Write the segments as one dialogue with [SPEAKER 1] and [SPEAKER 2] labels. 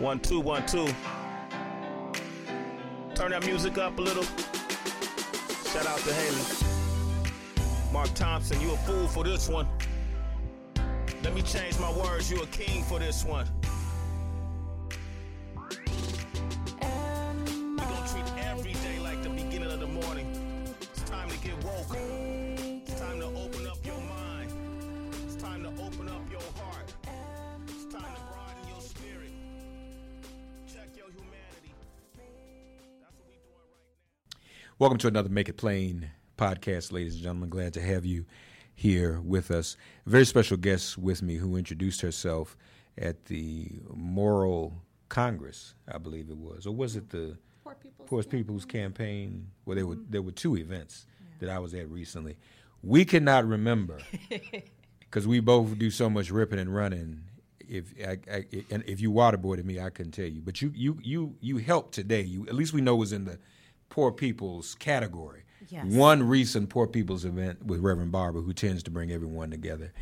[SPEAKER 1] One, two, one, two. Turn that music up a little. Shout out to Haley. Mark Thompson, you a fool for this one. Let me change my words, you a king for this one.
[SPEAKER 2] Welcome to another Make It Plain podcast, ladies and gentlemen. Glad to have you here with us. A very special guest with me who introduced herself at the Moral Congress, I believe it was, or was it the
[SPEAKER 3] Poor People's
[SPEAKER 2] Poor People's Campaign? Well, there were mm-hmm. there were two events that I was at recently. We cannot remember because we both do so much ripping and running. If I, I, and if you waterboarded me, I couldn't tell you. But you you you you helped today. You at least we know was in the poor people's category.
[SPEAKER 3] Yes.
[SPEAKER 2] One recent poor people's event with Reverend Barber, who tends to bring everyone together.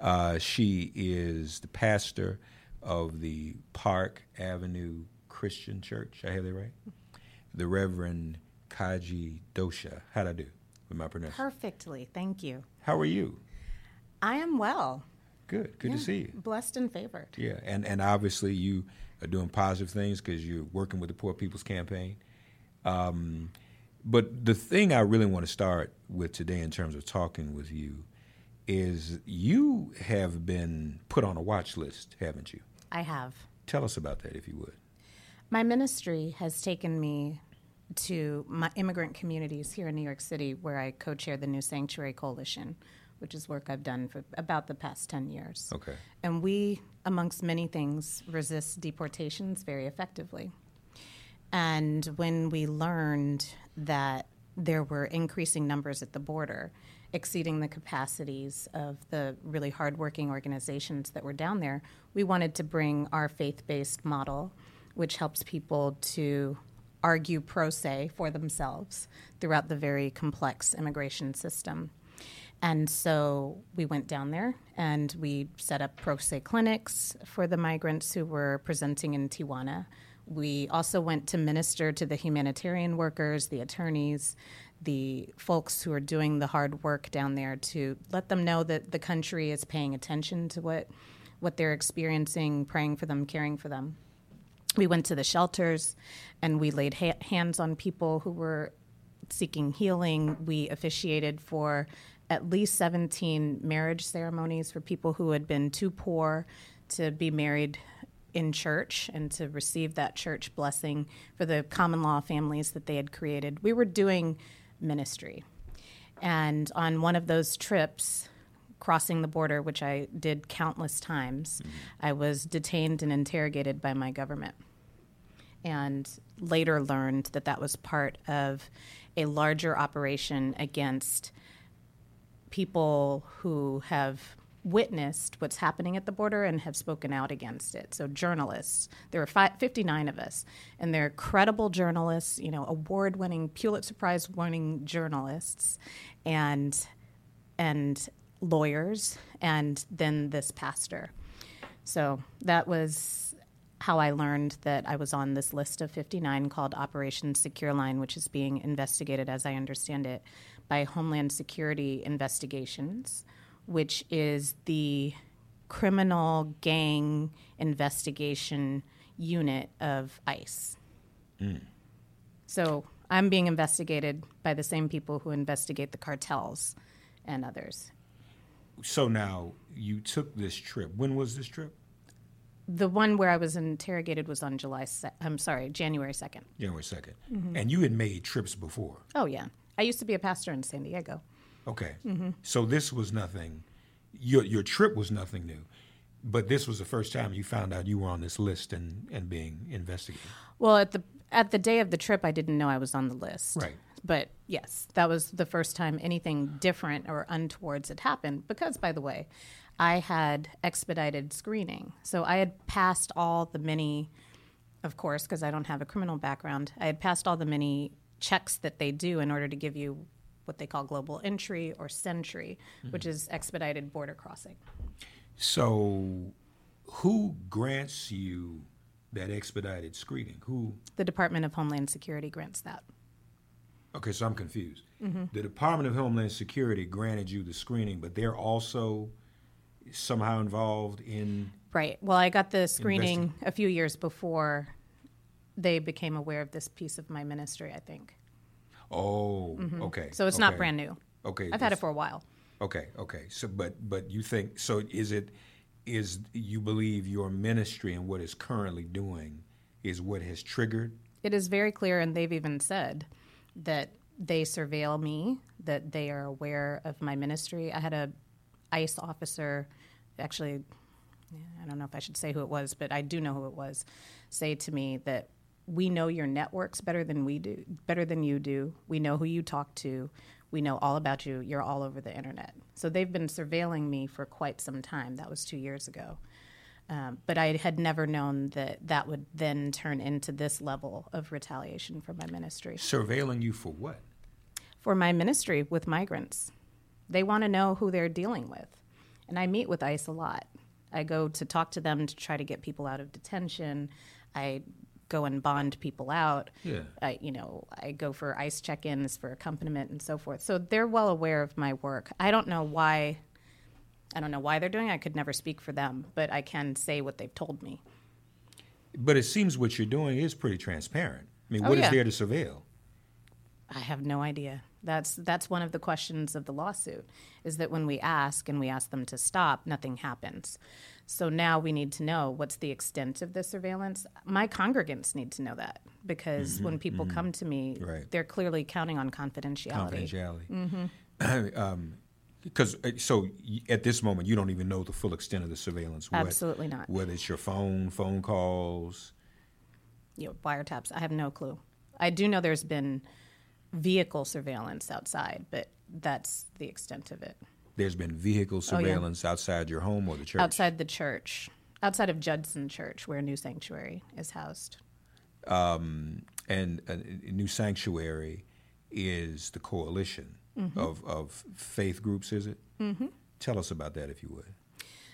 [SPEAKER 2] Uh, she is the pastor of the Park Avenue Christian Church. I have that right. The Reverend Kaji Douša. How'd I do with my pronunciation?
[SPEAKER 3] Perfectly. Thank you.
[SPEAKER 2] How are you?
[SPEAKER 3] I am well.
[SPEAKER 2] Good. Good
[SPEAKER 3] Yeah,
[SPEAKER 2] to see you.
[SPEAKER 3] Blessed and favored.
[SPEAKER 2] Yeah, and and obviously you are doing positive things because you're working with the Poor People's Campaign. Um, but the thing I really want to start with today, in terms of talking with you, is you have been put on a watch list, haven't you?
[SPEAKER 3] I have.
[SPEAKER 2] Tell us about that, if you would.
[SPEAKER 3] My ministry has taken me to my immigrant communities here in New York City, where I co chair the New Sanctuary Coalition, which is work I've done for about the past 10 years.
[SPEAKER 2] Okay.
[SPEAKER 3] And we, amongst many things, resist deportations very effectively. And when we learned that there were increasing numbers at the border, exceeding the capacities of the really hardworking organizations that were down there, we wanted to bring our faith based model, which helps people to argue pro se for themselves throughout the very complex immigration system. And so we went down there and we set up pro se clinics for the migrants who were presenting in Tijuana. We also went to minister to the humanitarian workers, the attorneys, the folks who are doing the hard work down there to let them know that the country is paying attention to what, what they're experiencing, praying for them, caring for them. We went to the shelters and we laid ha- hands on people who were seeking healing. We officiated for at least 17 marriage ceremonies for people who had been too poor to be married in church and to receive that church blessing for the common law families that they had created. We were doing ministry. And on one of those trips, crossing the border, which I did countless times, I was detained and interrogated by my government and later learned that that was part of a larger operation against people who have witnessed what's happening at the border and have spoken out against it. So journalists, there are fi- 59 of us, and they're credible journalists, you know, award-winning, Pulitzer Prize-winning journalists, and and lawyers, and then this pastor. So that was how I learned that I was on this list of 59 called Operation Secure Line, which is being investigated, as I understand it, by Homeland Security Investigations, which is the criminal gang investigation unit of ICE. Hmm. So I'm being investigated by the same people who investigate the cartels and others.
[SPEAKER 2] So now you took this trip. When was this trip?
[SPEAKER 3] The one where I was interrogated was on July. Se- I'm sorry, January second.
[SPEAKER 2] January 2nd. Mm-hmm. And you had made trips before.
[SPEAKER 3] Oh yeah, I used to be a pastor in San Diego.
[SPEAKER 2] Okay. Mm-hmm. So this was nothing. Your your trip was nothing new, but this was the first time you found out you were on this list and, and being investigated.
[SPEAKER 3] Well, at the at the day of the trip, I didn't know I was on the list.
[SPEAKER 2] Right.
[SPEAKER 3] But yes, that was the first time anything different or untowards had happened. Because, by the way, I had expedited screening, so I had passed all the many, of course, because I don't have a criminal background. I had passed all the many checks that they do in order to give you what they call global entry or sentry, which is expedited border crossing.
[SPEAKER 2] So, who grants you that expedited screening? Who?
[SPEAKER 3] The Department of Homeland Security grants that.
[SPEAKER 2] Okay, so I'm confused. Mm-hmm. The Department of Homeland Security granted you the screening, but they're also somehow involved in.
[SPEAKER 3] Right. Well, I got the screening a few years before they became aware of this piece of my ministry, I think.
[SPEAKER 2] Oh, okay.
[SPEAKER 3] Mm-hmm. So it's not brand new.
[SPEAKER 2] Okay,
[SPEAKER 3] I've had it for a while.
[SPEAKER 2] Okay, okay. So, but but you think so? Is it is you believe your ministry and what it's currently doing is what has triggered?
[SPEAKER 3] It is very clear, and they've even said that they surveil me, that they are aware of my ministry. I had a ICE officer, actually, I don't know if I should say who it was, but I do know who it was, say to me that we know your networks better than we do, better than you do. We know who you talk to. We know all about you. You're all over the internet. So they've been surveilling me for quite some time. That was two years ago. Um, but I had never known that that would then turn into this level of retaliation for my ministry.
[SPEAKER 2] Surveilling you for what?
[SPEAKER 3] For my ministry with migrants, they want to know who they're dealing with. And I meet with ICE a lot. I go to talk to them to try to get people out of detention. I go and bond people out.
[SPEAKER 2] Yeah.
[SPEAKER 3] I, you know, I go for ICE check-ins for accompaniment and so forth. So they're well aware of my work. I don't know why. I don't know why they're doing it. I could never speak for them, but I can say what they've told me.
[SPEAKER 2] But it seems what you're doing is pretty transparent. I mean,
[SPEAKER 3] Oh,
[SPEAKER 2] what is
[SPEAKER 3] yeah.
[SPEAKER 2] there to surveil?
[SPEAKER 3] I have no idea. That's that's one of the questions of the lawsuit is that when we ask and we ask them to stop, nothing happens. So now we need to know what's the extent of the surveillance. My congregants need to know that because when people come to me,
[SPEAKER 2] Right.
[SPEAKER 3] they're clearly counting on confidentiality.
[SPEAKER 2] Confidentiality.
[SPEAKER 3] Mm-hmm.
[SPEAKER 2] um, because uh, so at this moment you don't even know the full extent of the surveillance. what-
[SPEAKER 3] Absolutely not.
[SPEAKER 2] Whether it's your phone, phone calls.
[SPEAKER 3] You know, wiretaps. I have no clue. I do know there's been vehicle surveillance outside, but that's the extent of it.
[SPEAKER 2] There's been vehicle
[SPEAKER 3] Oh, yeah.
[SPEAKER 2] surveillance outside your home or the church.
[SPEAKER 3] Outside the church, outside of Judson Church, where New Sanctuary is housed.
[SPEAKER 2] and a, a new sanctuary is the coalition
[SPEAKER 3] Mm-hmm.
[SPEAKER 2] of, of faith groups, is it? Mm-hmm. Tell us about that, if you would.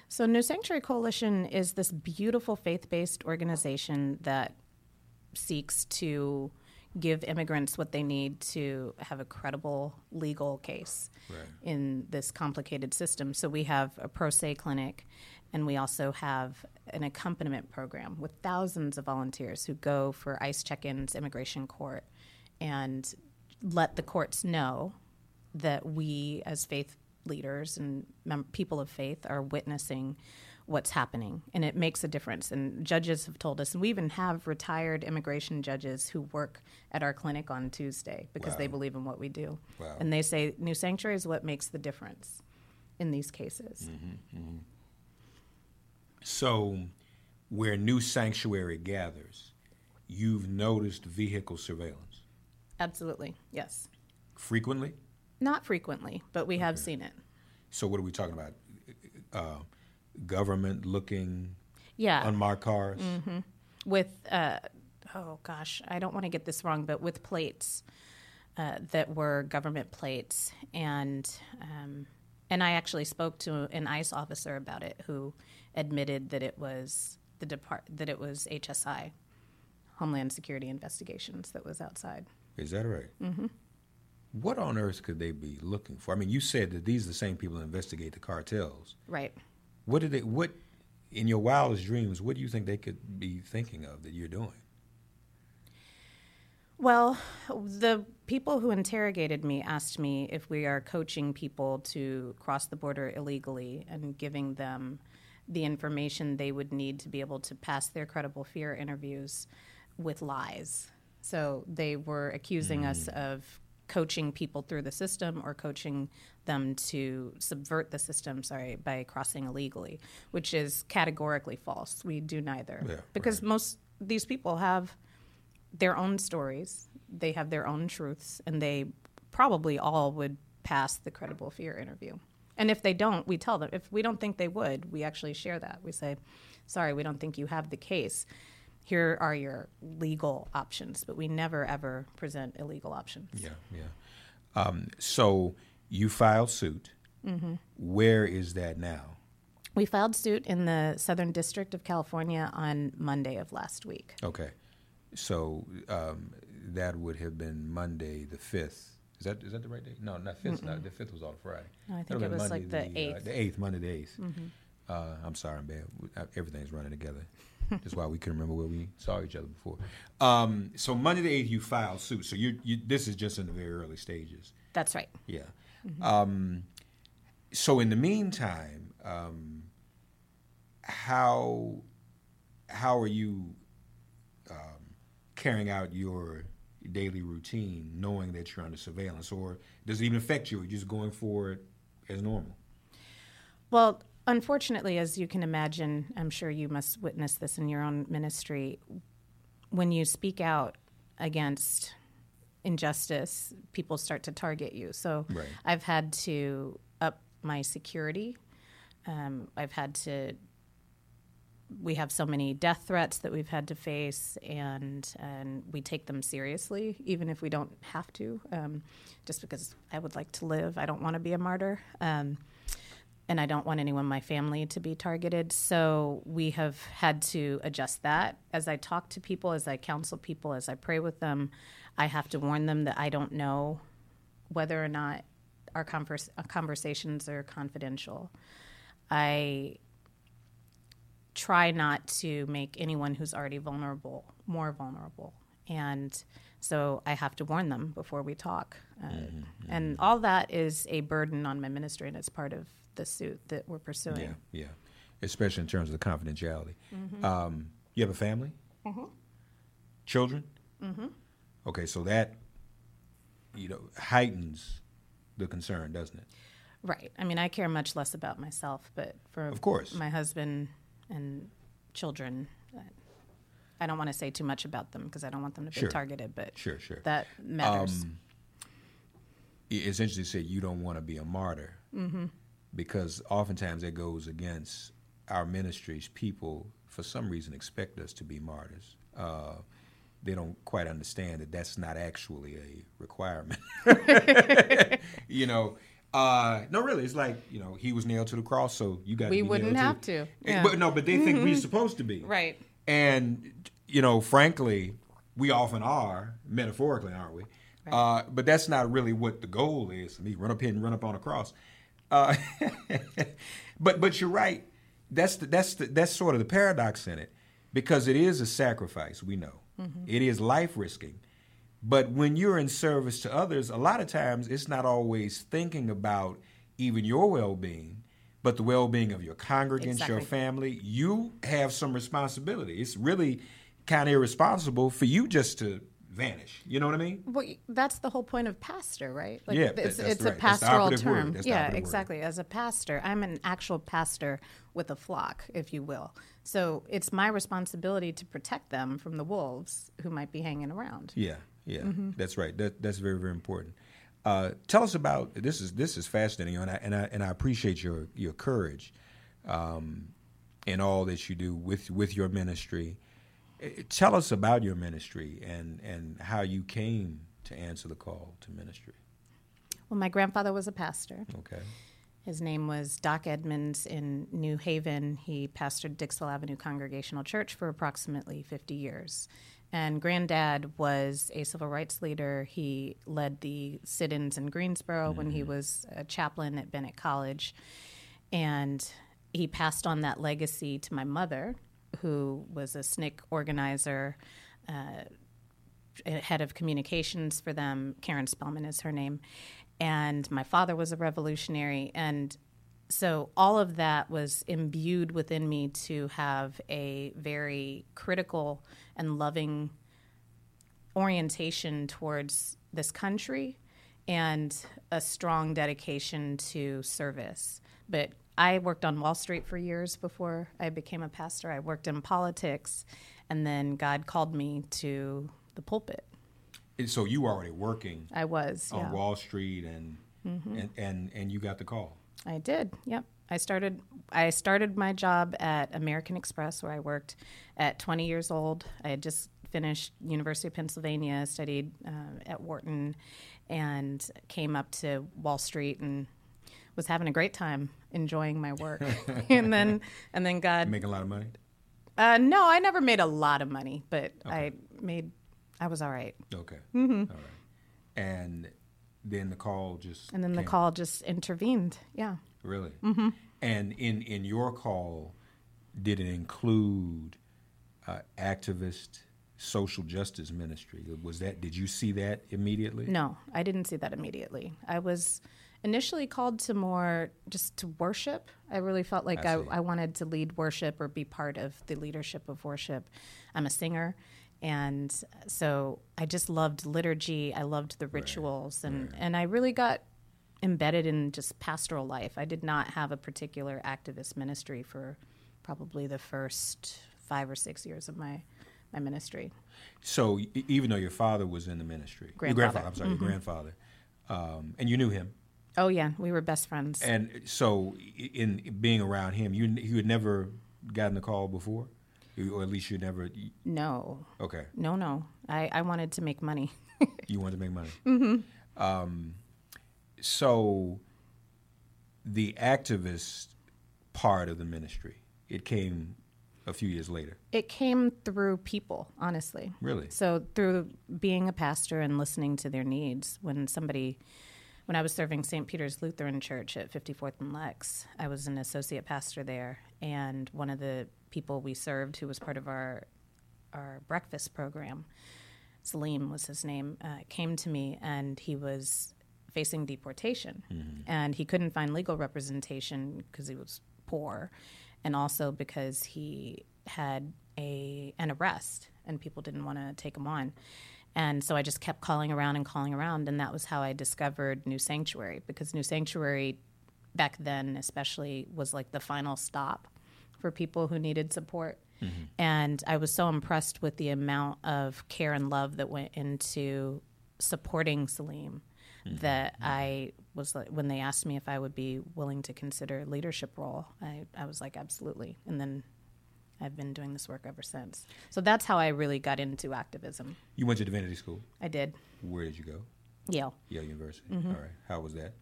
[SPEAKER 3] So, New Sanctuary Coalition is this beautiful faith based organization that seeks to give immigrants what they need to have a credible legal case in this complicated system. So, we have a pro se clinic and we also have an accompaniment program with thousands of volunteers who go for ICE check ins, immigration court, and let the courts know that we as faith leaders and mem- people of faith are witnessing what's happening and it makes a difference. And judges have told us and we even have retired immigration judges who work at our clinic on tuesday because they believe in what we do.
[SPEAKER 2] Wow.
[SPEAKER 3] and they say new sanctuary is what makes the difference in these cases.
[SPEAKER 2] So, where New Sanctuary gathers, you've noticed vehicle surveillance?
[SPEAKER 3] Absolutely yes.
[SPEAKER 2] Frequently.
[SPEAKER 3] not frequently but we have seen it.
[SPEAKER 2] So, what are we talking about? uh, government looking
[SPEAKER 3] Yeah.
[SPEAKER 2] unmarked cars.
[SPEAKER 3] with uh, oh gosh, I don't want to get this wrong, but with plates uh, that were government plates, and um, and I actually spoke to an ICE officer about it who admitted that it was the depart that it was HSI, Homeland Security Investigations, that was outside.
[SPEAKER 2] Is that right? Mm-hmm. What on earth could they be looking for? I mean, you said that these are the same people that investigate the cartels.
[SPEAKER 3] Right.
[SPEAKER 2] What did they? What in your wildest dreams? What do you think they could be thinking of that you're doing?
[SPEAKER 3] Well, the people who interrogated me asked me if we are coaching people to cross the border illegally and giving them the information they would need to be able to pass their credible fear interviews with lies. So they were accusing us mm. of coaching people through the system or coaching them to subvert the system, sorry, by crossing illegally, which is categorically false. We do neither.
[SPEAKER 2] Yeah,
[SPEAKER 3] because most these people have their own stories, they have their own truths, and they probably all would pass the credible fear interview. And if they don't, we tell them. If we don't think they would, we actually share that. We say, sorry, we don't think you have the case. Here are your legal options, but we never ever present illegal options.
[SPEAKER 2] Yeah, yeah. Um, so you filed suit.
[SPEAKER 3] Mm-hmm.
[SPEAKER 2] Where is that now?
[SPEAKER 3] We filed suit in the Southern District of California on Monday of last week.
[SPEAKER 2] Okay, so um, that would have been Monday the fifth. Is that is that the right date? No, not 5th Not the fifth was on Friday.
[SPEAKER 3] No, I think it was like
[SPEAKER 2] Monday
[SPEAKER 3] the Mm-hmm.
[SPEAKER 2] uh,
[SPEAKER 3] 8th.
[SPEAKER 2] the eighth, Monday the 8th Uh, I'm sorry, I'm bad. Uh, Everything's running together. That's why we couldn't remember where we saw each other before. Um, so Monday the eighth, you filed suit. So you, you this is just in the very early stages.
[SPEAKER 3] That's right.
[SPEAKER 2] Yeah. Um, so in the meantime, um, how how are you um, carrying out your daily routine, knowing that you're under surveillance, or does it even affect you? Or you just going forward as normal?
[SPEAKER 3] Well, unfortunately, as you can imagine, I'm sure you must witness this in your own ministry. When you speak out against injustice, people start to target you. So
[SPEAKER 2] Right.
[SPEAKER 3] I've had to up my security. Um, I've had to. We have so many death threats that we've had to face, and and we take them seriously, even if we don't have to. Um, just because I would like to live, I don't want to be a martyr. Um, and I don't want anyone in my family to be targeted. So we have had to adjust that. As I talk to people, as I counsel people, as I pray with them, I have to warn them that I don't know whether or not our convers- uh, conversations are confidential. I try not to make anyone who's already vulnerable more vulnerable. And so I have to warn them before we talk. Uh, And all that is a burden on my ministry, and it's part of the suit that we're pursuing.
[SPEAKER 2] Yeah, yeah. Especially in terms of the confidentiality. Um, you have a family? Children? Mm-hmm. Okay, so that you know heightens the concern, doesn't it?
[SPEAKER 3] Right. I mean, I care much less about myself, but for
[SPEAKER 2] Of course.
[SPEAKER 3] my husband and children, I don't want to say too much about them because I don't want them to be
[SPEAKER 2] Sure.
[SPEAKER 3] targeted. But
[SPEAKER 2] Sure, sure.
[SPEAKER 3] that matters.
[SPEAKER 2] Um, it's interesting to say you don't want to be a martyr because oftentimes that goes against our ministries. People, for some reason, expect us to be martyrs. Uh, they don't quite understand that that's not actually a requirement. you know, uh, no, really, it's like you know he was nailed to the cross, so you got.
[SPEAKER 3] We
[SPEAKER 2] be
[SPEAKER 3] wouldn't have to.
[SPEAKER 2] Eh,
[SPEAKER 3] Yeah. Mm-hmm.
[SPEAKER 2] But no, but they think we're supposed to be
[SPEAKER 3] Right.
[SPEAKER 2] and you know, frankly, we often are metaphorically, aren't we? Uh, but that's not really what the goal is. Me, run up here and run up on a cross. Uh, but but you're right. That's the, that's the, that's sort of the paradox in it, because it is a sacrifice. We know It is life risking. But when you're in service to others, a lot of times it's not always thinking about even your well being, but the well being of your congregants, your family. You have some responsibility. It's really kind of irresponsible for you just to vanish. You know what I mean?
[SPEAKER 3] Well, that's the whole point of pastor, right? Like
[SPEAKER 2] Yeah,
[SPEAKER 3] it's, it's
[SPEAKER 2] right.
[SPEAKER 3] a pastoral term. Yeah,
[SPEAKER 2] operative word.
[SPEAKER 3] exactly. As a pastor, I'm an actual pastor with a flock, if you will. So it's my responsibility to protect them from the wolves who might be hanging around.
[SPEAKER 2] Yeah, yeah,
[SPEAKER 3] Mm-hmm.
[SPEAKER 2] that's right. That that's very very important. Uh, tell us about this is this is fascinating, and I and I and I appreciate your your courage. um, in all that you do with with your ministry. Tell us about your ministry and and how you came to answer the call to ministry.
[SPEAKER 3] Well, my grandfather was a pastor.
[SPEAKER 2] Okay.
[SPEAKER 3] His name was Doc Edmonds in New Haven. He pastored Dixwell Avenue Congregational Church for approximately 50 years. And Granddad was a civil rights leader. He led the sit ins in Greensboro when he mm-hmm. was a chaplain at Bennett College. And he passed on that legacy to my mother, who was a SNCC organizer, uh, head of communications for them. Karen Spellman is her name. And my father was a revolutionary. And so all of that was imbued within me to have a very critical and loving orientation towards this country and a strong dedication to service. But I worked on Wall Street for years before I became a pastor. I worked in politics, and then God called me to the pulpit.
[SPEAKER 2] And so you were already working
[SPEAKER 3] I was.
[SPEAKER 2] on
[SPEAKER 3] yeah.
[SPEAKER 2] Wall Street and, and and and you got the call.
[SPEAKER 3] I did. Yep. I started I started my job at American Express where I worked at 20 years old. I had just finished University of Pennsylvania, studied uh, at Wharton and came up to Wall Street and was having a great time enjoying my work. and then and then God
[SPEAKER 2] Making a lot of money.
[SPEAKER 3] uh, no, I never made a lot of money, but I made I was all right.
[SPEAKER 2] Okay. All right. And then the call just
[SPEAKER 3] And then the call just intervened. Yeah.
[SPEAKER 2] Really? Mm-hmm. And in in your call, did it include uh, activist social justice ministry? Was that? Did you see that immediately?
[SPEAKER 3] No, I didn't see that immediately. I was initially called to more just to worship. I really felt like
[SPEAKER 2] I
[SPEAKER 3] I. I, wanted to lead worship or be part of the leadership of worship. I'm a singer. And so I just loved liturgy. I loved the rituals. And, and I really got embedded in just pastoral life. I did not have a particular activist ministry for probably the first five or six years of my, my ministry.
[SPEAKER 2] So even though your father was in the ministry, your
[SPEAKER 3] Grandfather.
[SPEAKER 2] grandfather, I'm sorry, your grandfather, um, and you knew him,
[SPEAKER 3] Oh, yeah, we were best friends.
[SPEAKER 2] and so in being around him, you you had never gotten the call before, or at least you never.
[SPEAKER 3] no,
[SPEAKER 2] Okay,
[SPEAKER 3] No, no. I, I wanted to make money.
[SPEAKER 2] you wanted to make money. Mm-hmm. Um, so the activist part of the ministry, it came a few years later.
[SPEAKER 3] it came through people, honestly.
[SPEAKER 2] Really?
[SPEAKER 3] So through being a pastor and listening to their needs. When somebody, when I was serving St. Peter's Lutheran Church at 54th and Lex, I was an associate pastor there, and one of the people we served, who was part of our our breakfast program, Salim was his name, uh, came to me and he was facing deportation. And he couldn't find legal representation because he was poor and also because he had a an arrest and people didn't want to take him on. And so I just kept calling around and calling around and that was how I discovered New Sanctuary because New Sanctuary back then especially was like the final stop for people who needed support. Mm-hmm. And I was so impressed with the amount of care and love that went into supporting Salim mm-hmm. that mm-hmm. I was like, when they asked me if I would be willing to consider a leadership role, I, I was like, absolutely. And then I've been doing this work ever since. So that's how I really got into activism.
[SPEAKER 2] You went to divinity school.
[SPEAKER 3] I did.
[SPEAKER 2] Where did you go?
[SPEAKER 3] Yale.
[SPEAKER 2] Yale University.
[SPEAKER 3] Mm-hmm.
[SPEAKER 2] All right. How was that?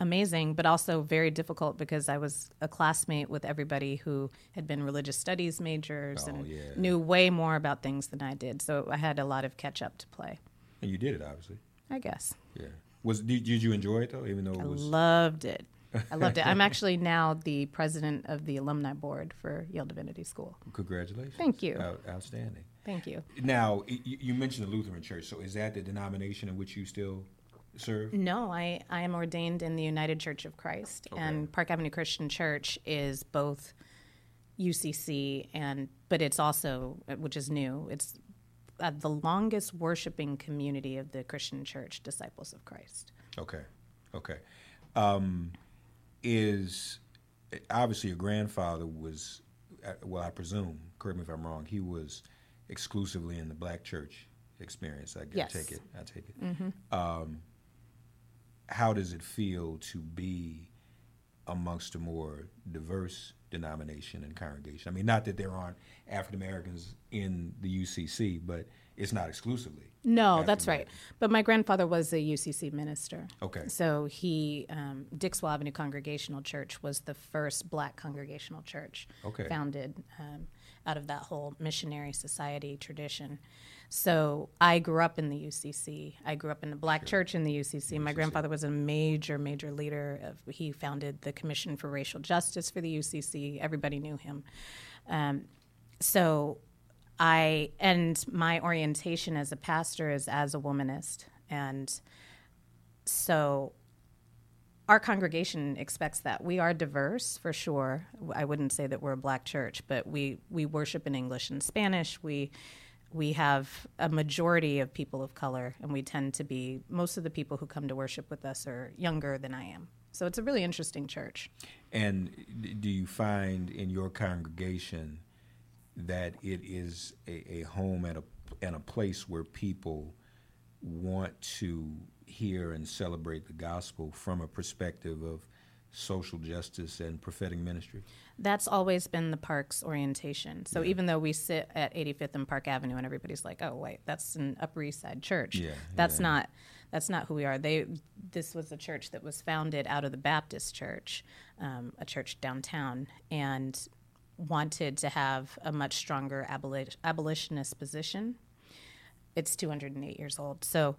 [SPEAKER 3] amazing, but also very difficult because I was a classmate with everybody who had been religious studies majors
[SPEAKER 2] Oh,
[SPEAKER 3] and
[SPEAKER 2] yeah.
[SPEAKER 3] knew way more about things than I did. So I had a lot of catch up to play,
[SPEAKER 2] And you did it, obviously.
[SPEAKER 3] I guess.
[SPEAKER 2] Yeah. Was did, did you enjoy it though? Even though it
[SPEAKER 3] I
[SPEAKER 2] was.
[SPEAKER 3] loved it. I loved it. I'm actually now the president of the alumni board for Yale Divinity School.
[SPEAKER 2] Congratulations.
[SPEAKER 3] Thank you.
[SPEAKER 2] Out, outstanding.
[SPEAKER 3] Thank you.
[SPEAKER 2] Now, y- you mentioned the Lutheran Church. So is that the denomination in which you still serve?
[SPEAKER 3] No, I, I am ordained in the United Church of Christ, and Park Avenue Christian Church is both UCC and, but it's also, which is new, it's uh, the longest worshiping community of the Christian Church, Disciples of Christ.
[SPEAKER 2] Okay. Okay. Um, is obviously your grandfather was, uh, well, I presume, correct me if I'm wrong, he was exclusively in the black church experience. I,
[SPEAKER 3] Yes.
[SPEAKER 2] I take it. I take it. Um, how does it feel to be amongst a more diverse denomination and congregation. I mean, not that there aren't African Americans in the UCC, but it's not exclusively.
[SPEAKER 3] No, that's right. But my grandfather was a UCC minister.
[SPEAKER 2] Okay.
[SPEAKER 3] So he, um, Dixwell Avenue Congregational Church was the first black congregational church
[SPEAKER 2] Okay.
[SPEAKER 3] founded um, out of that whole missionary society tradition. So I grew up in the UCC. I grew up in the black church in the UCC. My grandfather was a major, major leader. Of, he founded the Commission for Racial Justice for the UCC. Everybody knew him. Um, so I and my orientation as a pastor is as a womanist, and so our congregation expects that we are diverse for sure. I wouldn't say that we're a black church, but we we worship in English and Spanish. We we have a majority of people of color, and we tend to be most of the people who come to worship with us are younger than I am. So it's a really interesting church.
[SPEAKER 2] And do you find in your congregation that it is a, a home and a and a place where people want to hear and celebrate the gospel from a perspective of social justice and prophetic ministry?
[SPEAKER 3] That's always been the park's orientation. So even though we sit at 85th and Park Avenue, and everybody's like, "Oh, wait, that's an Upper East Side church,"
[SPEAKER 2] Yeah,
[SPEAKER 3] that's
[SPEAKER 2] yeah.
[SPEAKER 3] not that's not who we are. They this was a church that was founded out of the Baptist Church, um, a church downtown, and wanted to have a much stronger aboli- abolitionist position. It's 208 years old, so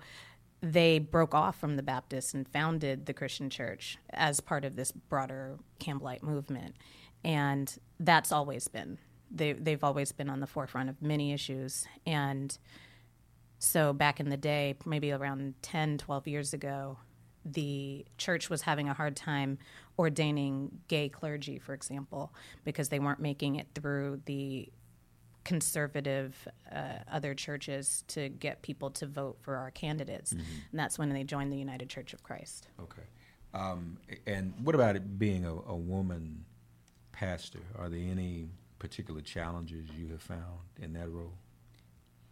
[SPEAKER 3] they broke off from the Baptists and founded the Christian church as part of this broader Campbellite movement. And that's always been, they, they've always been on the forefront of many issues. And so back in the day, maybe around 10, 12 years ago, the church was having a hard time ordaining gay clergy, for example, because they weren't making it through the conservative uh, other churches to get people to vote for our candidates. And that's when they joined the United Church of Christ.
[SPEAKER 2] Okay. Um, and what about it being a, a woman pastor? Are there any particular challenges you have found in that role?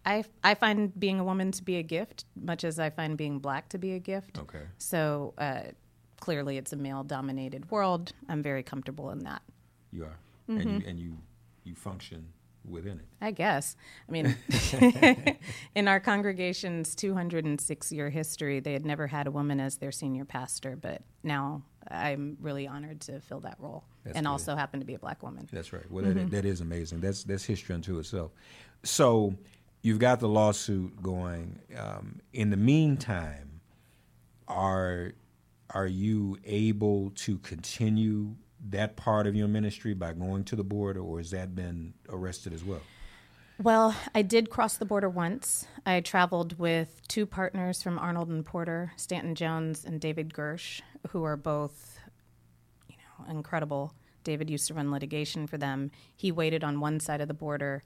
[SPEAKER 3] I, I find being a woman to be a gift, much as I find being black to be a gift.
[SPEAKER 2] Okay.
[SPEAKER 3] So uh, clearly, it's a male dominated world. I'm very comfortable in that.
[SPEAKER 2] You are, and you and you you function within it.
[SPEAKER 3] I guess. I mean, in our congregation's 206 year history, they had never had a woman as their senior pastor, but now I'm really honored to fill that role
[SPEAKER 2] That's
[SPEAKER 3] and
[SPEAKER 2] good.
[SPEAKER 3] also happen to be a black woman.
[SPEAKER 2] That's right. Well, that, that is amazing. That's that's history unto itself. So you've got the lawsuit going. Um, in the meantime, are are you able to continue that part of your ministry by going to the border, or has that been arrested as well?
[SPEAKER 3] Well, I did cross the border once. I traveled with two partners from Arnold and Porter, Stanton Jones and David Gersch, who are both, you know, incredible. David used to run litigation for them. He waited on one side of the border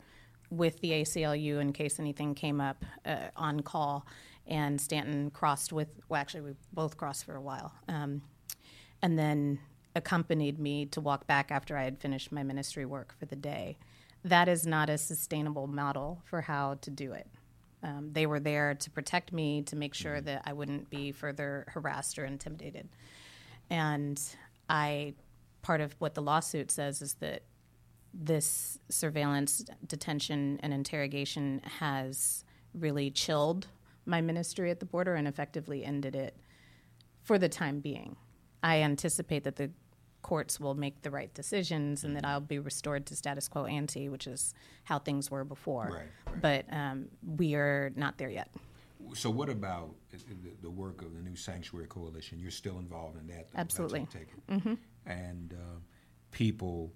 [SPEAKER 3] with the ACLU in case anything came up uh, on call, and Stanton crossed with. Well, actually, we both crossed for a while, um, and then accompanied me to walk back after I had finished my ministry work for the day that is not a sustainable model for how to do it. Um, they were there to protect me, to make sure that I wouldn't be further harassed or intimidated. And I, part of what the lawsuit says is that this surveillance, detention, and interrogation has really chilled my ministry at the border and effectively ended it for the time being. I anticipate that the courts will make the right decisions and that I'll be restored to status quo ante, which is how things were before.
[SPEAKER 2] Right, right.
[SPEAKER 3] But um, we are not there yet.
[SPEAKER 2] So, what about the, work of the New Sanctuary Coalition? You're still involved in that, though,
[SPEAKER 3] Absolutely.
[SPEAKER 2] Mm-hmm. And uh, people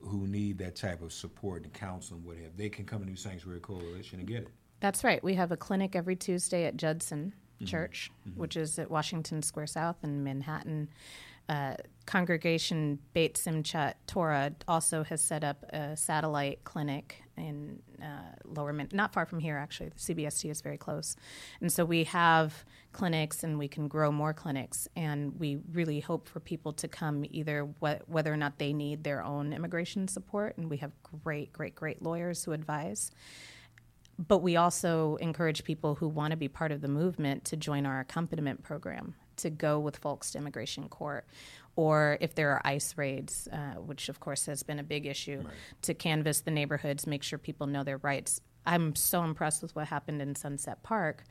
[SPEAKER 2] who need that type of support and counseling, what have they can come to New Sanctuary Coalition and get it.
[SPEAKER 3] That's right. We have a clinic every Tuesday at Judson Church, which is at Washington Square South in Manhattan. Uh, Congregation Beit Simchat Torah also has set up a satellite clinic in uh, Lower Man- not far from here actually. The CBST is very close, and so we have clinics and we can grow more clinics. And we really hope for people to come either wh- whether or not they need their own immigration support, and we have great, great, great lawyers who advise but we also encourage people who want to be part of the movement to join our accompaniment program to go with folks to immigration court or if there are ICE raids, uh, which of course has been a big issue, to canvass the neighborhoods, make sure people know their rights. I'm so impressed with what happened in Sunset Park.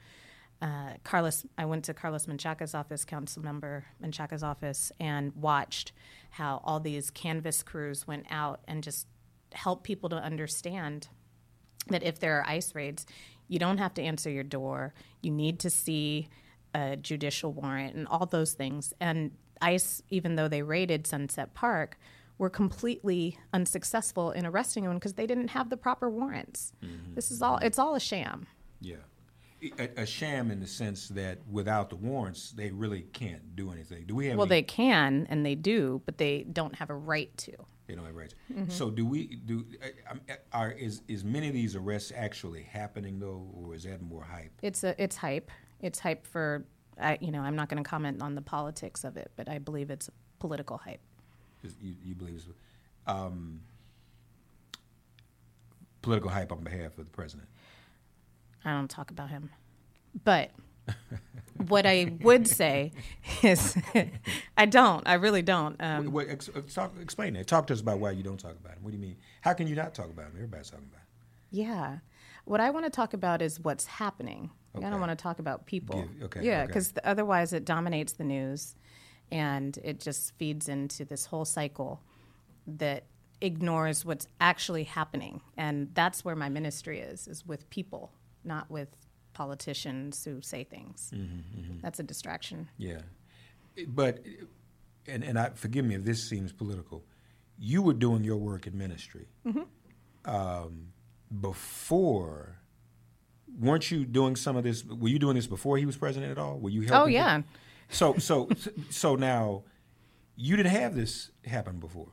[SPEAKER 3] Uh, Carlos, I went to Carlos Menchaca's office, council member Menchaca's office, and watched how all these canvas crews went out and just helped people to understand that if there are ICE raids, you don't have to answer your door. You need to see a judicial warrant and all those things. And ICE, even though they raided Sunset Park, were completely unsuccessful in arresting anyone because they didn't have the proper warrants. Mm-hmm. This is all, it's all a sham.
[SPEAKER 2] Yeah. A, a sham in the sense that without the warrants, they really can't do anything. Do we have
[SPEAKER 3] Well,
[SPEAKER 2] any,
[SPEAKER 3] they can and they do, but they don't have a right to.
[SPEAKER 2] They don't have rights.
[SPEAKER 3] Mm-hmm.
[SPEAKER 2] So do we do? uh, um, Are is is many of these arrests actually happening though, or is that more hype?
[SPEAKER 3] It's a, it's hype. It's hype for, I, you know, I'm not going to comment on the politics of it, but I believe it's political hype.
[SPEAKER 2] You, you believe it's um, political hype on behalf of the president?
[SPEAKER 3] I don't talk about him. But what I would say is, I don't. I really don't. Um,
[SPEAKER 2] What, ex, ex- talk, explain that. Talk to us about why you don't talk about him. What do you mean? How can you not talk about him? Everybody's talking about him.
[SPEAKER 3] yeah. What I want to talk about is what's happening. I don't want to talk about people.
[SPEAKER 2] Give- okay,
[SPEAKER 3] Yeah,
[SPEAKER 2] okay.
[SPEAKER 3] because otherwise it dominates the news and it just feeds into this whole cycle that ignores what's actually happening. And that's where my ministry is, is with people, not with politicians who say things.
[SPEAKER 2] Mm-hmm,
[SPEAKER 3] That's a distraction.
[SPEAKER 2] Yeah, but and and I forgive me if this seems political. You were doing your work in ministry um, before. Weren't you doing some of this? Were you doing this before he was president at all? Were you helping?
[SPEAKER 3] Oh,
[SPEAKER 2] him?
[SPEAKER 3] yeah.
[SPEAKER 2] So so so now, you didn't have this happen before.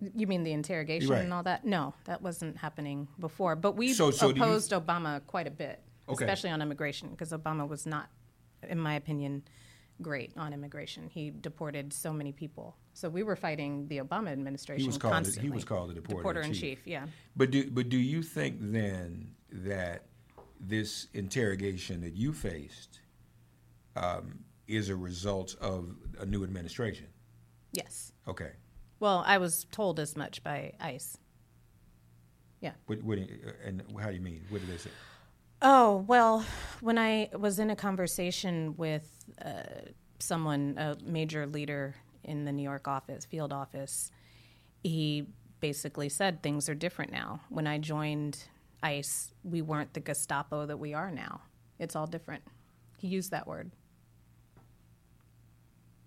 [SPEAKER 3] You mean the interrogation
[SPEAKER 2] Right.
[SPEAKER 3] and all that? No, that wasn't happening before. But we
[SPEAKER 2] So- so do you-
[SPEAKER 3] opposed Obama quite a bit,
[SPEAKER 2] Okay.
[SPEAKER 3] especially on immigration, because Obama was not, in my opinion, great on immigration. He deported so many people. So we were fighting the Obama administration
[SPEAKER 2] He was called
[SPEAKER 3] constantly.
[SPEAKER 2] he was called the deporter,
[SPEAKER 3] Deporter in
[SPEAKER 2] in
[SPEAKER 3] chief. Yeah.
[SPEAKER 2] But do but do you think then that this interrogation that you faced um, is a result of a new administration?
[SPEAKER 3] Yes.
[SPEAKER 2] Okay.
[SPEAKER 3] Well, I was told as much by ICE. Yeah.
[SPEAKER 2] What, what do you- and how do you mean? What did they say?
[SPEAKER 3] Oh, well, when I was in a conversation with uh, someone, a major leader in the New York office, field office, he basically said things are different now. When I joined ICE, we weren't the Gestapo that we are now. It's all different. He used that word.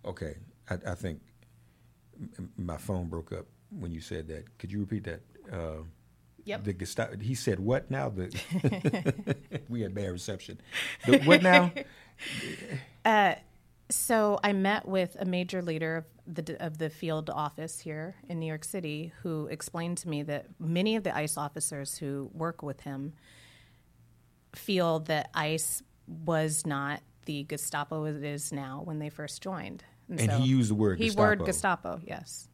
[SPEAKER 2] Okay, I, I think my phone broke up when you said that. Could you repeat that? Uh,
[SPEAKER 3] Yep.
[SPEAKER 2] The Gestapo. He said what now? The we had bad reception. The, what now?
[SPEAKER 3] So I met with a major leader of the of the field office here in New York City, who explained to me that many of the ICE officers who work with him feel that ICE was not the Gestapo it is now when they first joined.
[SPEAKER 2] And he used the word
[SPEAKER 3] he
[SPEAKER 2] Gestapo.
[SPEAKER 3] word Gestapo, yes,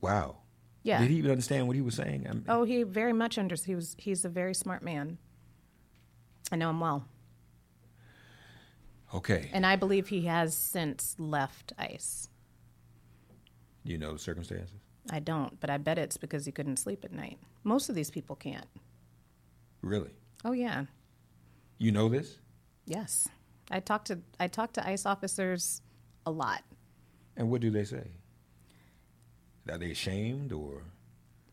[SPEAKER 2] Wow.
[SPEAKER 3] yeah.
[SPEAKER 2] Did he even understand what he was saying? I'm,
[SPEAKER 3] oh, he very much understood. He was he's a very smart man. I know him well,
[SPEAKER 2] Okay.
[SPEAKER 3] and I believe he has since left ICE.
[SPEAKER 2] you know the circumstances.
[SPEAKER 3] I don't, but I bet it's because he couldn't sleep at night. Most of these people can't.
[SPEAKER 2] Really?
[SPEAKER 3] Oh yeah,
[SPEAKER 2] You know this?
[SPEAKER 3] yes. I talk to I talk to ICE officers a lot.
[SPEAKER 2] And what do they say? Are they ashamed or?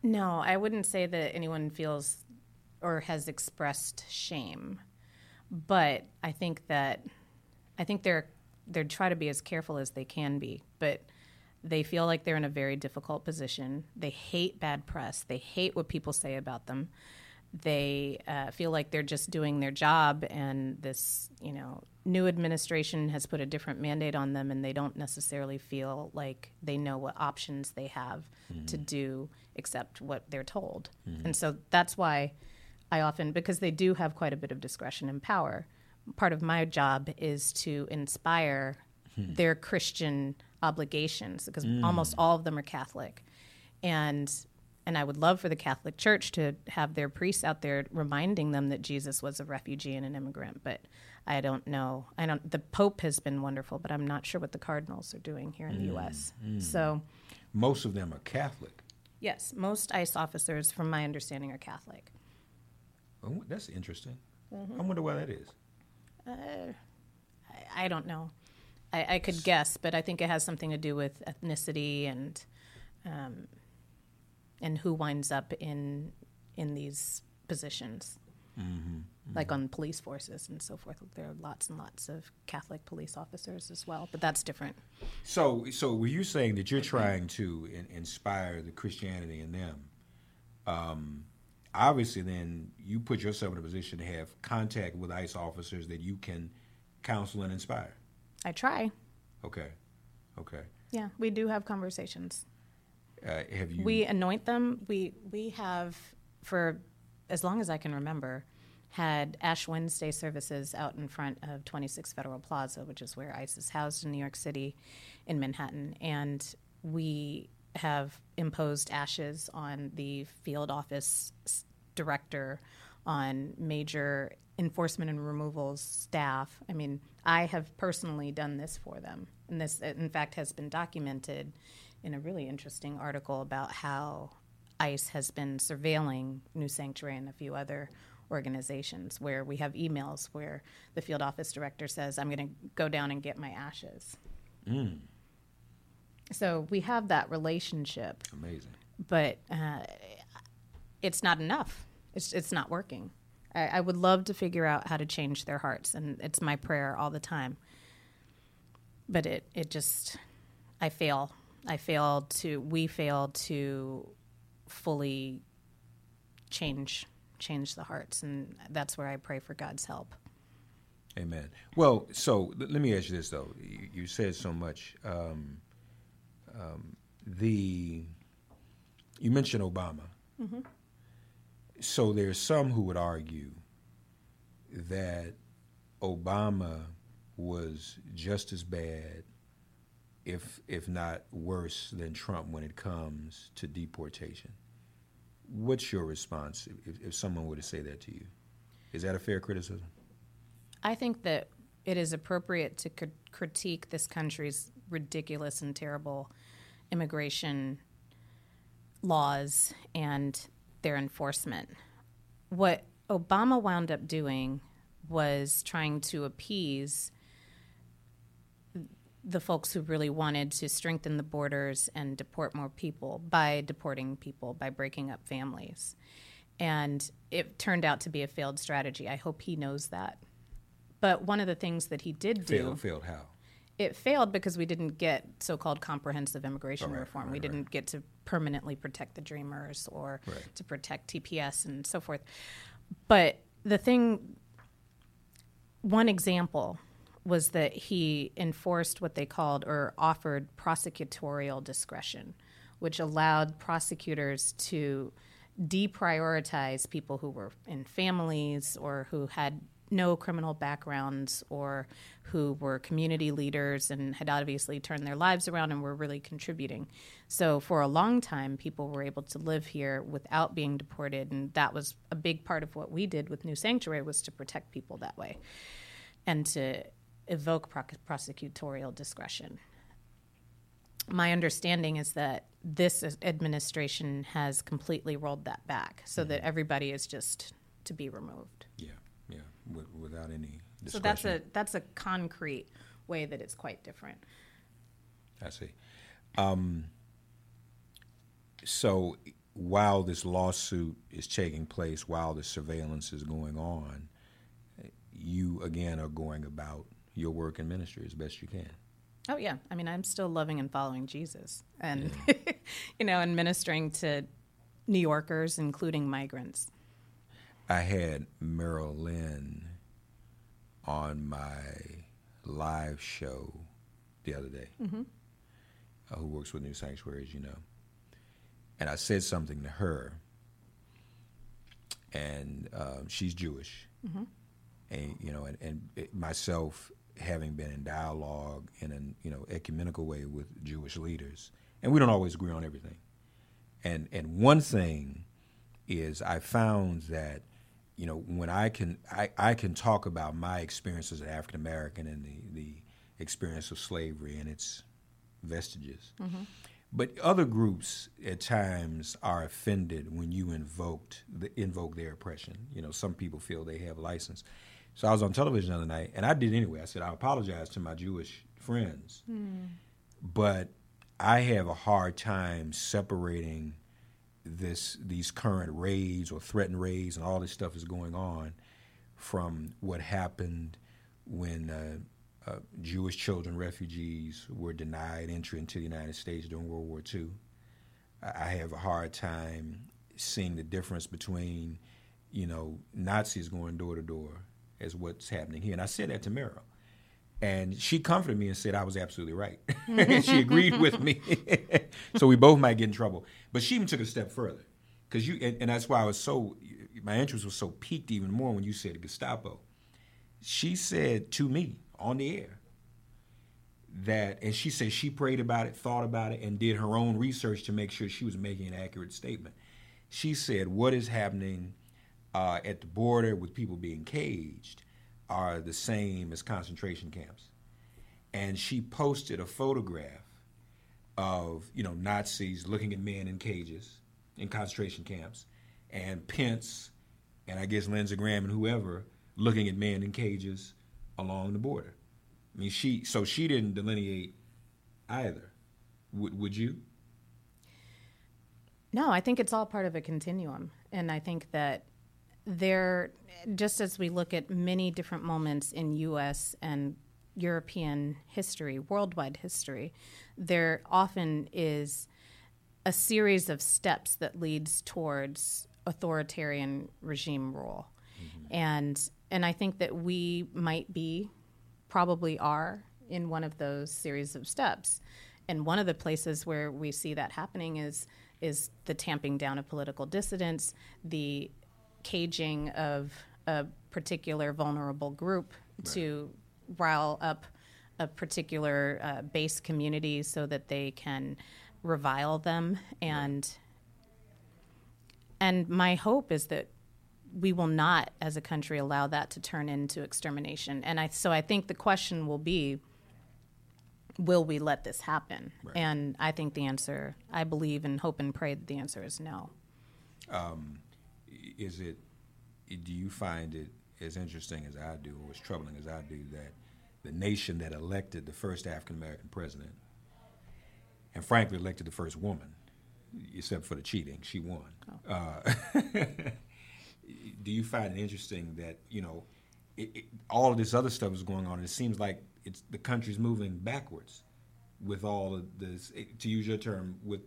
[SPEAKER 3] No, I wouldn't say that anyone feels or has expressed shame, but I think that I think they're they try to be as careful as they can be, but they feel like they're in a very difficult position. They hate bad press. They hate what people say about them. They uh, feel like they're just doing their job, and this, you know, new administration has put a different mandate on them, and they don't necessarily feel like they know what options they have mm-hmm. to do except what they're told. Mm-hmm. And so that's why I often, because they do have quite a bit of discretion and power, part of my job is to inspire hmm. their Christian obligations, because mm. almost all of them are Catholic. And and I would love for the Catholic Church to have their priests out there reminding them that Jesus was a refugee and an immigrant. But I don't know. I don't. The Pope has been wonderful, but I'm not sure what the cardinals are doing here in the U.S. So,
[SPEAKER 2] Most of them are Catholic.
[SPEAKER 3] yes, most ICE officers, from my understanding, are Catholic.
[SPEAKER 2] Oh, that's interesting.
[SPEAKER 3] Mm-hmm.
[SPEAKER 2] I wonder why that is.
[SPEAKER 3] I, I don't know. I, I could guess, but I think it has something to do with ethnicity and um, and who winds up in in these positions, like on police forces and so forth. There are lots and lots of Catholic police officers as well, but that's different.
[SPEAKER 2] So, so were you saying that you're trying to in, inspire the Christianity in them? Um, obviously, then you put yourself in a position to have contact with ICE officers that you can counsel and inspire.
[SPEAKER 3] I try.
[SPEAKER 2] Okay, okay.
[SPEAKER 3] Yeah, we do have conversations.
[SPEAKER 2] Uh, have you?
[SPEAKER 3] We anoint them. We we have for as long as I can remember had Ash Wednesday services out in front of 26 Federal Plaza, which is where ICE is housed in New York City, in Manhattan, and we have imposed ashes on the field office director, on major enforcement and removals staff. I mean, I have personally done this for them, and this, in fact, has been documented in a really interesting article about how ICE has been surveilling New Sanctuary and a few other organizations where we have emails where the field office director says, I'm going to go down and get my ashes. So we have that relationship,
[SPEAKER 2] Amazing.
[SPEAKER 3] but uh, it's not enough. It's, it's not working. I, I would love to figure out how to change their hearts, and it's my prayer all the time. But it, it just, I fail. I fail to, we fail to fully change change the hearts and that's where i pray for god's help
[SPEAKER 2] Amen. Well, so l- let me ask you this though. You, you said so much. Um, um, the you mentioned Obama. So there's some who would argue that Obama was just as bad, if if not worse, than Trump when it comes to deportation. What's your response if, if someone were to say that to you? Is that a fair criticism?
[SPEAKER 3] I think that it is appropriate to cr- critique this country's ridiculous and terrible immigration laws and their enforcement. What Obama wound up doing was trying to appease the folks who really wanted to strengthen the borders and deport more people by deporting people, by breaking up families. And it turned out to be a failed strategy. I hope he knows that. But one of the things that he did do
[SPEAKER 2] Failed, failed how?
[SPEAKER 3] it failed because we didn't get so-called comprehensive immigration
[SPEAKER 2] right,
[SPEAKER 3] reform.
[SPEAKER 2] right,
[SPEAKER 3] we didn't get to permanently protect the dreamers or
[SPEAKER 2] Right.
[SPEAKER 3] to protect TPS and so forth. But the thing, one example was that he enforced what they called or offered prosecutorial discretion, which allowed prosecutors to deprioritize people who were in families or who had no criminal backgrounds or who were community leaders and had obviously turned their lives around and were really contributing. So for a long time people were able to live here without being deported and that was a big part of what we did with New Sanctuary was to protect people that way and to evoke pro- prosecutorial discretion. My understanding is that this administration has completely rolled that back so that everybody is just to be removed.
[SPEAKER 2] Yeah, yeah, with, without any discretion.
[SPEAKER 3] So that's a that's a concrete way that it's quite different.
[SPEAKER 2] I see. Um, so while this lawsuit is taking place, while the surveillance is going on, you again are going about your work and ministry as best you can.
[SPEAKER 3] Oh yeah, I mean I'm still loving and following Jesus, and you know, and ministering to New Yorkers, including migrants.
[SPEAKER 2] I had Meryl Lynn on my live show the other day, uh, who works with New Sanctuaries, you know. And I said something to her, and um, she's Jewish, and you know, and, and myself having been in dialogue in an you know ecumenical way with Jewish leaders, and we don't always agree on everything. And and one thing is I found that you know when I can I, I can talk about my experience as an African American and the, the experience of slavery and its vestiges. Mm-hmm. But other groups at times are offended when you invoked the, invoke their oppression. You know, some people feel they have license. So I was on television the other night, and I did anyway. I said I apologize to my Jewish friends, but I have a hard time separating this these current raids or threatened raids and all this stuff is going on from what happened when uh, uh, Jewish children, refugees, were denied entry into the United States during World War II. I I have a hard time seeing the difference between, you know, Nazis going door to door as what's happening here. And I said that to Meryl. And she comforted me and said I was absolutely right. she agreed with me. so we both might get in trouble. But she even took a step further. Because you, and, and that's why I was so, my interest was so piqued even more when you said Gestapo. She said to me on the air that, and she said she prayed about it, thought about it, and did her own research to make sure she was making an accurate statement. She said, What is happening uh, at the border with people being caged are the same as concentration camps. And she posted a photograph of you know Nazis looking at men in cages in concentration camps, and Pence and I guess Lindsey Graham and whoever looking at men in cages along the border. I mean, she so she didn't delineate either. Would would you?
[SPEAKER 3] No, I think it's all part of a continuum. And I think that there, just as we look at many different moments in U.S. and European history, worldwide history, there often is a series of steps that leads towards authoritarian regime rule. Mm-hmm. And, and I think that we might be, probably are, in one of those series of steps. And one of the places where we see that happening is is the tamping down of political dissidents, the caging of a particular vulnerable group to rile up a particular uh, base community so that they can revile them and and my hope is that we will not as a country allow that to turn into extermination and I so I think the question will be will we let this happen? And I think the answer, I believe and hope and pray that the answer is no.
[SPEAKER 2] Is it? Do you find it as interesting as I do, or as troubling as I do, that the nation that elected the first African American president, and frankly elected the first woman, except for the cheating, she won. Uh, do you find it interesting that you know it, it, all of this other stuff is going on? It seems like it's the country's moving backwards with all of this. To use your term, with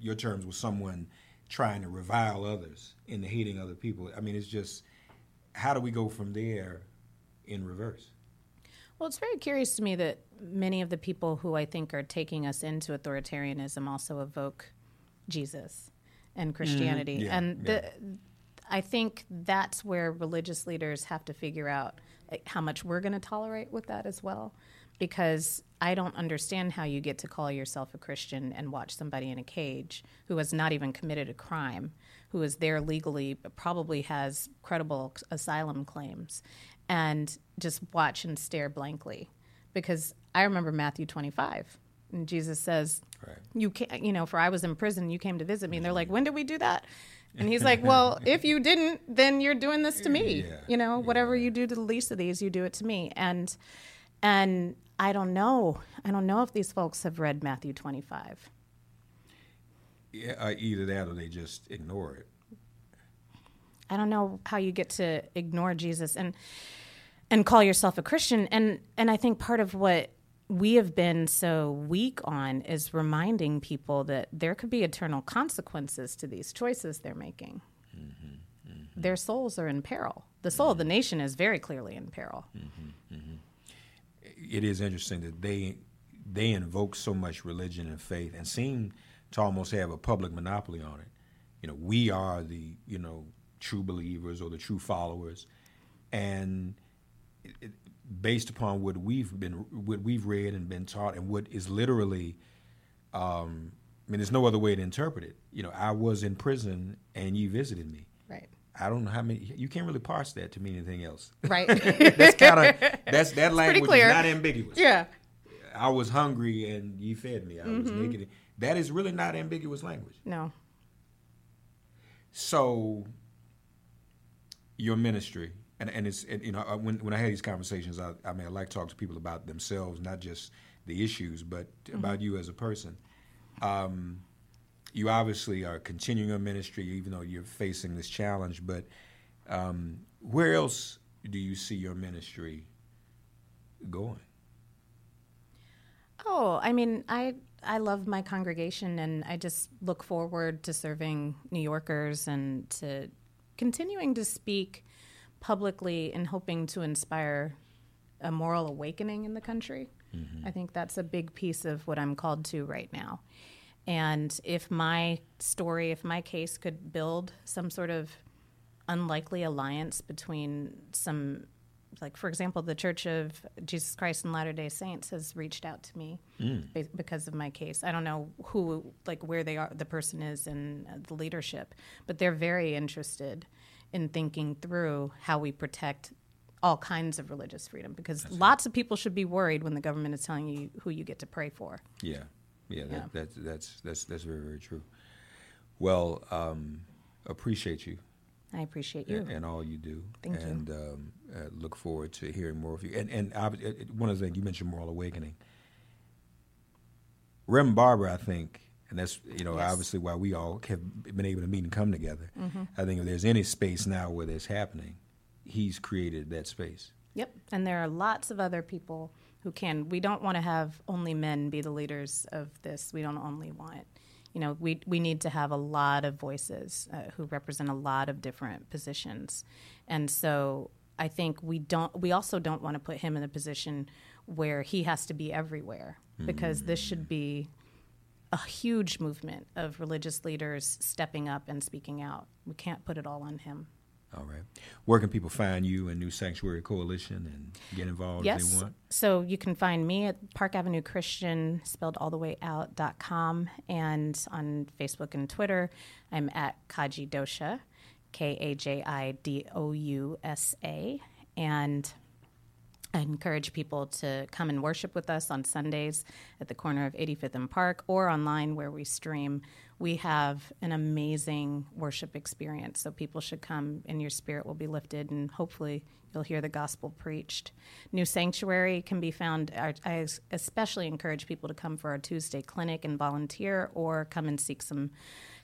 [SPEAKER 2] your terms, with someone trying to revile others and hating other people. I mean, it's just how do we go from there in reverse?
[SPEAKER 3] Well, it's very curious to me that many of the people who I think are taking us into authoritarianism also evoke Jesus and mm-hmm. Christianity.
[SPEAKER 2] Yeah,
[SPEAKER 3] and the, I think that's where religious leaders have to figure out how much we're going to tolerate with that as well. Because I don't understand how you get to call yourself a Christian and watch somebody in a cage who has not even committed a crime, who is there legally, but probably has credible asylum claims, and just watch and stare blankly. Because I remember Matthew 25, and Jesus says,
[SPEAKER 2] Right.
[SPEAKER 3] you can't, you know for i was in prison you came to visit me. And they're like mm-hmm. when did we do that? And he's like well if you didn't then you're doing this to me.
[SPEAKER 2] Yeah,
[SPEAKER 3] you know whatever you do to the least of these you do it to me. And and i don't know i don't know if these folks have read matthew 25
[SPEAKER 2] Yeah, uh, either that or they just ignore it.
[SPEAKER 3] I don't know how you get to ignore Jesus and and call yourself a Christian. And and I think part of what we have been so weak on is reminding people that there could be eternal consequences to these choices they're making. Mm-hmm, mm-hmm. Their souls are in peril. The soul of the mm-hmm. nation is very clearly in peril.
[SPEAKER 2] It is interesting that they they invoke so much religion and faith and seem to almost have a public monopoly on it. You know, we are the you know true believers or the true followers, and it, it, based upon what we've been what we've read and been taught and what is literally um, I mean, there's no other way to interpret it. You know, I was in prison and you visited me. I don't know how many. You can't really parse that to mean anything else.
[SPEAKER 3] Right.
[SPEAKER 2] that's kind of that's that language is not ambiguous.
[SPEAKER 3] yeah.
[SPEAKER 2] I was hungry and you fed me. I was
[SPEAKER 3] Mm-hmm.
[SPEAKER 2] naked. That is really not ambiguous language.
[SPEAKER 3] No.
[SPEAKER 2] So your ministry, and and it's and, you know uh, when when I had these conversations, I, I mean I like to talk to people about themselves, not just the issues, but about you as a person. Um, you obviously are continuing your ministry, even though you're facing this challenge. But um, where else do you see your ministry going?
[SPEAKER 3] Oh, I mean, I I love my congregation, and I just look forward to serving New Yorkers and to continuing to speak publicly and hoping to inspire a moral awakening in the country. I think that's a big piece of what I'm called to right now. And if my story, if my case could build some sort of unlikely alliance between some like for example the church of jesus christ and latter day saints has reached out to me hmm. be- because of my case. I don't know who like where they are the person is in the leadership but they're very interested in thinking through how we protect all kinds of religious freedom because lots of people should be worried when the government is telling you who you get to pray for.
[SPEAKER 2] Yeah, yeah, that,
[SPEAKER 3] Yeah.
[SPEAKER 2] That's that's that's that's very very true. Well, um, appreciate you
[SPEAKER 3] i appreciate you
[SPEAKER 2] and, and all you do,
[SPEAKER 3] Thank you.
[SPEAKER 2] and um, uh, look forward to hearing more of you. And and it- one of the things you mentioned, moral awakening. Rev Barber, I think, and that's you know
[SPEAKER 3] Yes. Mm-hmm.
[SPEAKER 2] obviously why we all have been able to meet and come together. I think if there's any space now where that's happening, he's created that space.
[SPEAKER 3] Yep. And there are lots of other people who can. We don't want to have only men be the leaders of this. We don't only want, you know, we, we need to have a lot of voices uh, who represent a lot of different positions. And so I think we don't, we also don't want to put him in a position where he has to be everywhere because this should be a huge movement of religious leaders stepping up and speaking out. We can't put it all on him.
[SPEAKER 2] All right. Where can people find you and New Sanctuary Coalition and get involved if they want?
[SPEAKER 3] So you can find me at Park Avenue Christian, spelled all the way out, dot com, and on Facebook and Twitter, I'm at Kaji Douša, K A J I D O U S A. And I encourage people to come and worship with us on Sundays at the corner of 85th and Park or online where we stream. We have an amazing worship experience, so people should come and your spirit will be lifted and hopefully you'll hear the gospel preached. New Sanctuary can be found. I especially encourage people to come for our Tuesday clinic and volunteer or come and seek some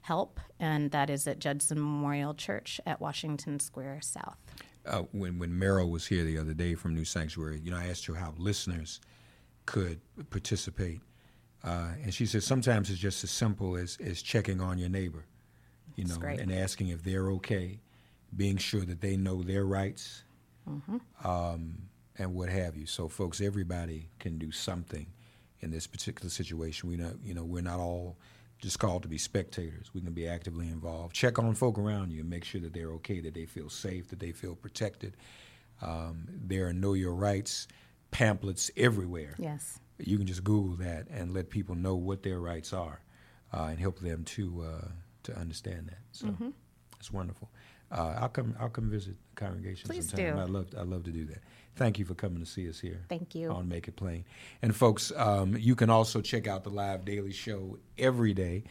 [SPEAKER 3] help, and that is at Judson Memorial Church at Washington Square South.
[SPEAKER 2] Uh, when when Meryl was here the other day from New Sanctuary, you know, I asked her how listeners could participate, uh, and she said sometimes it's just as simple as as checking on your neighbor, you
[SPEAKER 3] That's
[SPEAKER 2] know,
[SPEAKER 3] great.
[SPEAKER 2] and asking if they're okay, being sure that they know their rights,
[SPEAKER 3] Mm-hmm.
[SPEAKER 2] um, and what have you. So, folks, everybody can do something in this particular situation. We know, you know, we're not all just called to be spectators. We can be actively involved. Check on folk around you and make sure that they're okay, that they feel safe, that they feel protected. Um, there are Know Your Rights pamphlets everywhere.
[SPEAKER 3] Yes.
[SPEAKER 2] You can just Google that and let people know what their rights are, uh, and help them to uh, to understand that. So
[SPEAKER 3] Mm-hmm.
[SPEAKER 2] It's wonderful. Uh, I'll come. I'll come visit the congregation
[SPEAKER 3] Please
[SPEAKER 2] sometime.
[SPEAKER 3] do.
[SPEAKER 2] I love. I love to do that. Thank you for coming to see us here.
[SPEAKER 3] Thank you.
[SPEAKER 2] On Make It Plain, and folks, um, you can also check out the live daily show every day.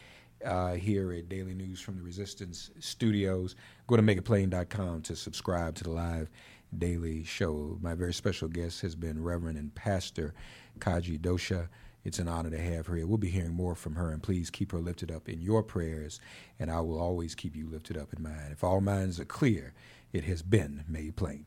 [SPEAKER 2] Uh, here at Daily News from the Resistance Studios. Go to makeitplain.com to subscribe to the live daily show. My very special guest has been Reverend and Pastor Kaji Douša. It's an honor to have her here. We'll be hearing more from her, and please keep her lifted up in your prayers, and I will always keep you lifted up in mine. If all minds are clear, it has been made
[SPEAKER 4] plain.